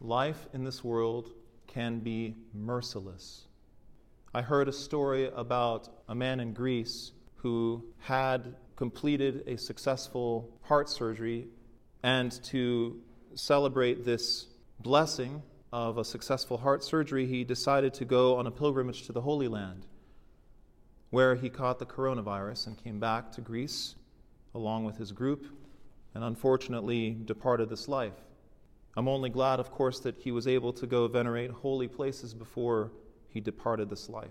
life in this world can be merciless. I heard a story about a man in Greece who had completed a successful heart surgery, and to celebrate this blessing of a successful heart surgery, he decided to go on a pilgrimage to the Holy Land, where he caught the coronavirus and came back to Greece along with his group, and unfortunately departed this life. I'm only glad, of course, that he was able to go venerate holy places before he departed this life.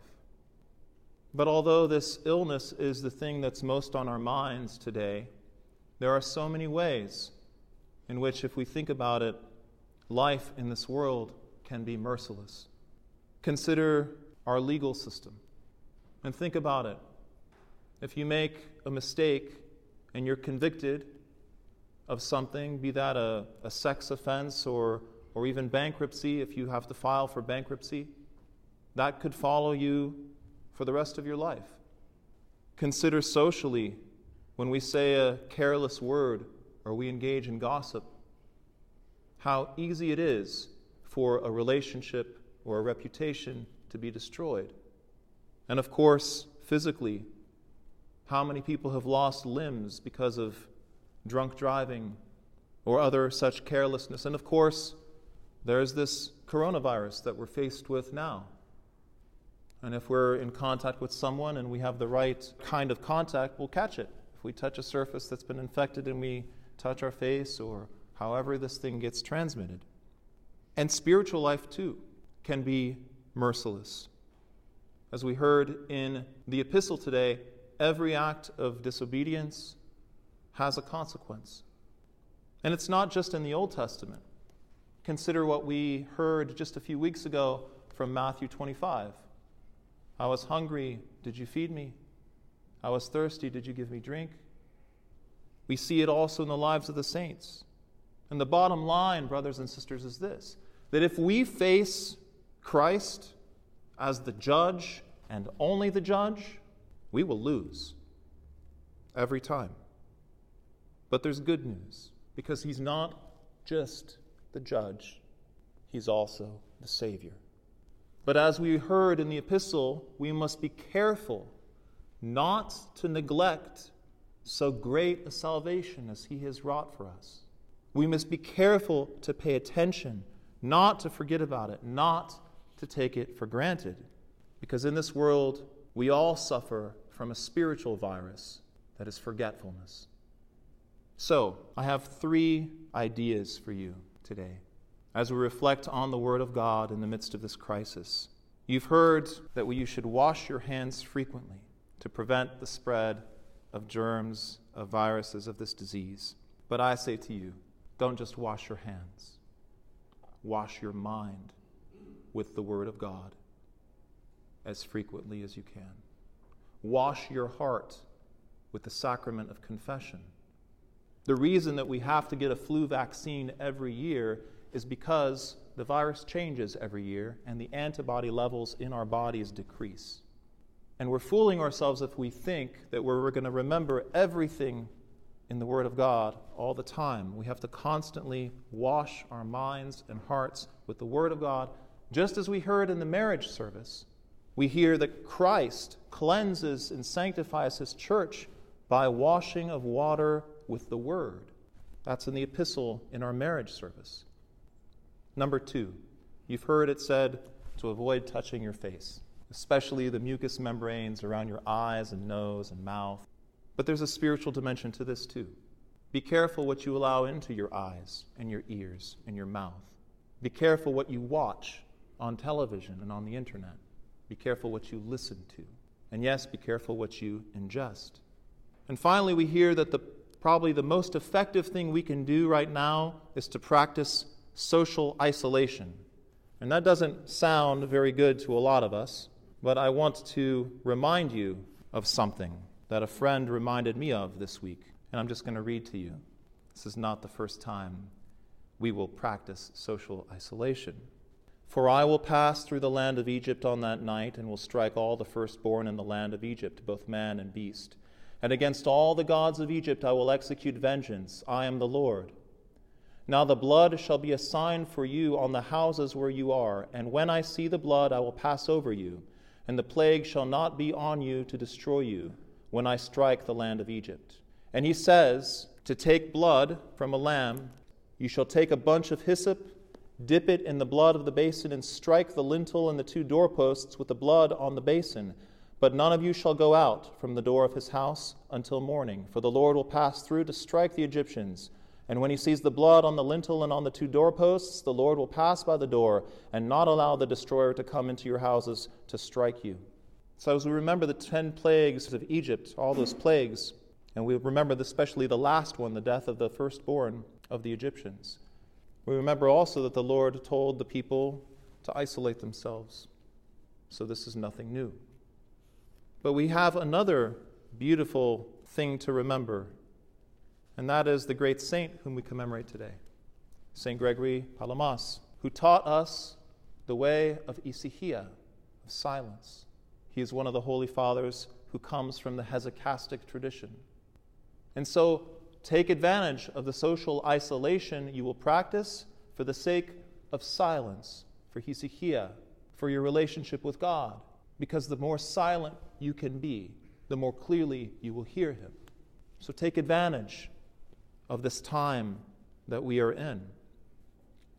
But although this illness is the thing that's most on our minds today, there are so many ways in which, if we think about it, life in this world can be merciless. Consider our legal system and think about it. If you make a mistake and you're convicted of something, be that a, a sex offense or, or even bankruptcy, if you have to file for bankruptcy, that could follow you for the rest of your life. Consider socially when we say a careless word or we engage in gossip, how easy it is for a relationship or a reputation to be destroyed. And of course, physically, how many people have lost limbs because of drunk driving or other such carelessness? And of course, there's this coronavirus that we're faced with now. And if we're in contact with someone and we have the right kind of contact, we'll catch it. If we touch a surface that's been infected and we touch our face or however this thing gets transmitted. And spiritual life, too, can be merciless. As we heard in the epistle today, every act of disobedience has a consequence. And it's not just in the Old Testament. Consider what we heard just a few weeks ago from Matthew 25. I was hungry, did you feed me? I was thirsty, did you give me drink? We see it also in the lives of the saints. And the bottom line, brothers and sisters, is this that if we face Christ as the judge and only the judge, we will lose every time. But there's good news because he's not just the judge, he's also the Savior. But as we heard in the epistle, we must be careful not to neglect so great a salvation as he has wrought for us. We must be careful to pay attention, not to forget about it, not to take it for granted. Because in this world, we all suffer from a spiritual virus that is forgetfulness. So, I have three ideas for you today as we reflect on the Word of God in the midst of this crisis. You've heard that you should wash your hands frequently to prevent the spread of germs, of viruses, of this disease. But I say to you, don't just wash your hands, wash your mind with the Word of God as frequently as you can. Wash your heart with the sacrament of confession. The reason that we have to get a flu vaccine every year is because the virus changes every year and the antibody levels in our bodies decrease. And we're fooling ourselves if we think that we're going to remember everything in the Word of God all the time. We have to constantly wash our minds and hearts with the Word of God, just as we heard in the marriage service we hear that Christ cleanses and sanctifies his church by washing of water with the word. That's in the epistle in our marriage service. Number two, you've heard it said to avoid touching your face, especially the mucous membranes around your eyes and nose and mouth. But there's a spiritual dimension to this too. Be careful what you allow into your eyes and your ears and your mouth. Be careful what you watch on television and on the internet. Be careful what you listen to. And yes, be careful what you ingest. And finally, we hear that the, probably the most effective thing we can do right now is to practice social isolation. And that doesn't sound very good to a lot of us, but I want to remind you of something that a friend reminded me of this week. And I'm just going to read to you. This is not the first time we will practice social isolation. For I will pass through the land of Egypt on that night, and will strike all the firstborn in the land of Egypt, both man and beast. And against all the gods of Egypt I will execute vengeance. I am the Lord. Now the blood shall be a sign for you on the houses where you are, and when I see the blood, I will pass over you, and the plague shall not be on you to destroy you when I strike the land of Egypt. And he says, To take blood from a lamb, you shall take a bunch of hyssop, dip it in the blood of the basin, and strike the lintel and the two doorposts with the blood on the basin. But none of you shall go out from the door of his house until morning, for the Lord will pass through to strike the Egyptians. And when he sees the blood on the lintel and on the two doorposts, the Lord will pass by the door and not allow the destroyer to come into your houses to strike you. So, as we remember the ten plagues of Egypt, all those plagues, and we remember especially the last one, the death of the firstborn of the Egyptians, we remember also that the Lord told the people to isolate themselves. So, this is nothing new. But we have another beautiful thing to remember and that is the great saint whom we commemorate today, St. Gregory Palamas, who taught us the way of hesychia, of silence. He is one of the holy fathers who comes from the hesychastic tradition. And so take advantage of the social isolation you will practice for the sake of silence, for hesychia, for your relationship with God, because the more silent you can be, the more clearly you will hear Him. So take advantage of this time that we are in.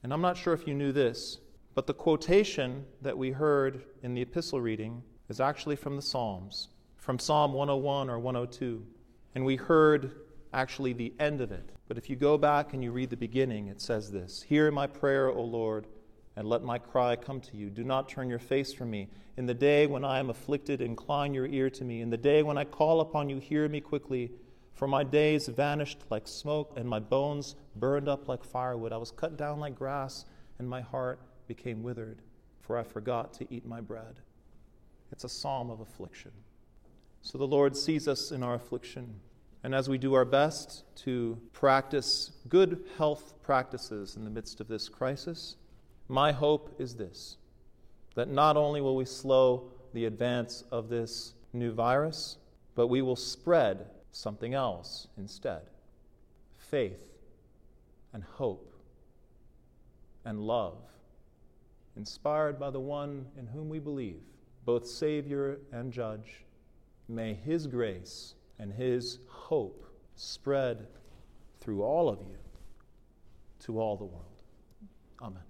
And I'm not sure if you knew this, but the quotation that we heard in the epistle reading is actually from the Psalms, from Psalm 101 or 102. And we heard actually the end of it. But if you go back and you read the beginning, it says this Hear my prayer, O Lord, and let my cry come to you. Do not turn your face from me. In the day when I am afflicted, incline your ear to me. In the day when I call upon you, hear me quickly. For my days vanished like smoke, and my bones burned up like firewood. I was cut down like grass, and my heart became withered, for I forgot to eat my bread. It's a psalm of affliction. So the Lord sees us in our affliction. And as we do our best to practice good health practices in the midst of this crisis, my hope is this that not only will we slow the advance of this new virus, but we will spread something else instead faith and hope and love, inspired by the one in whom we believe, both Savior and Judge. May His grace and His hope spread through all of you to all the world. Amen.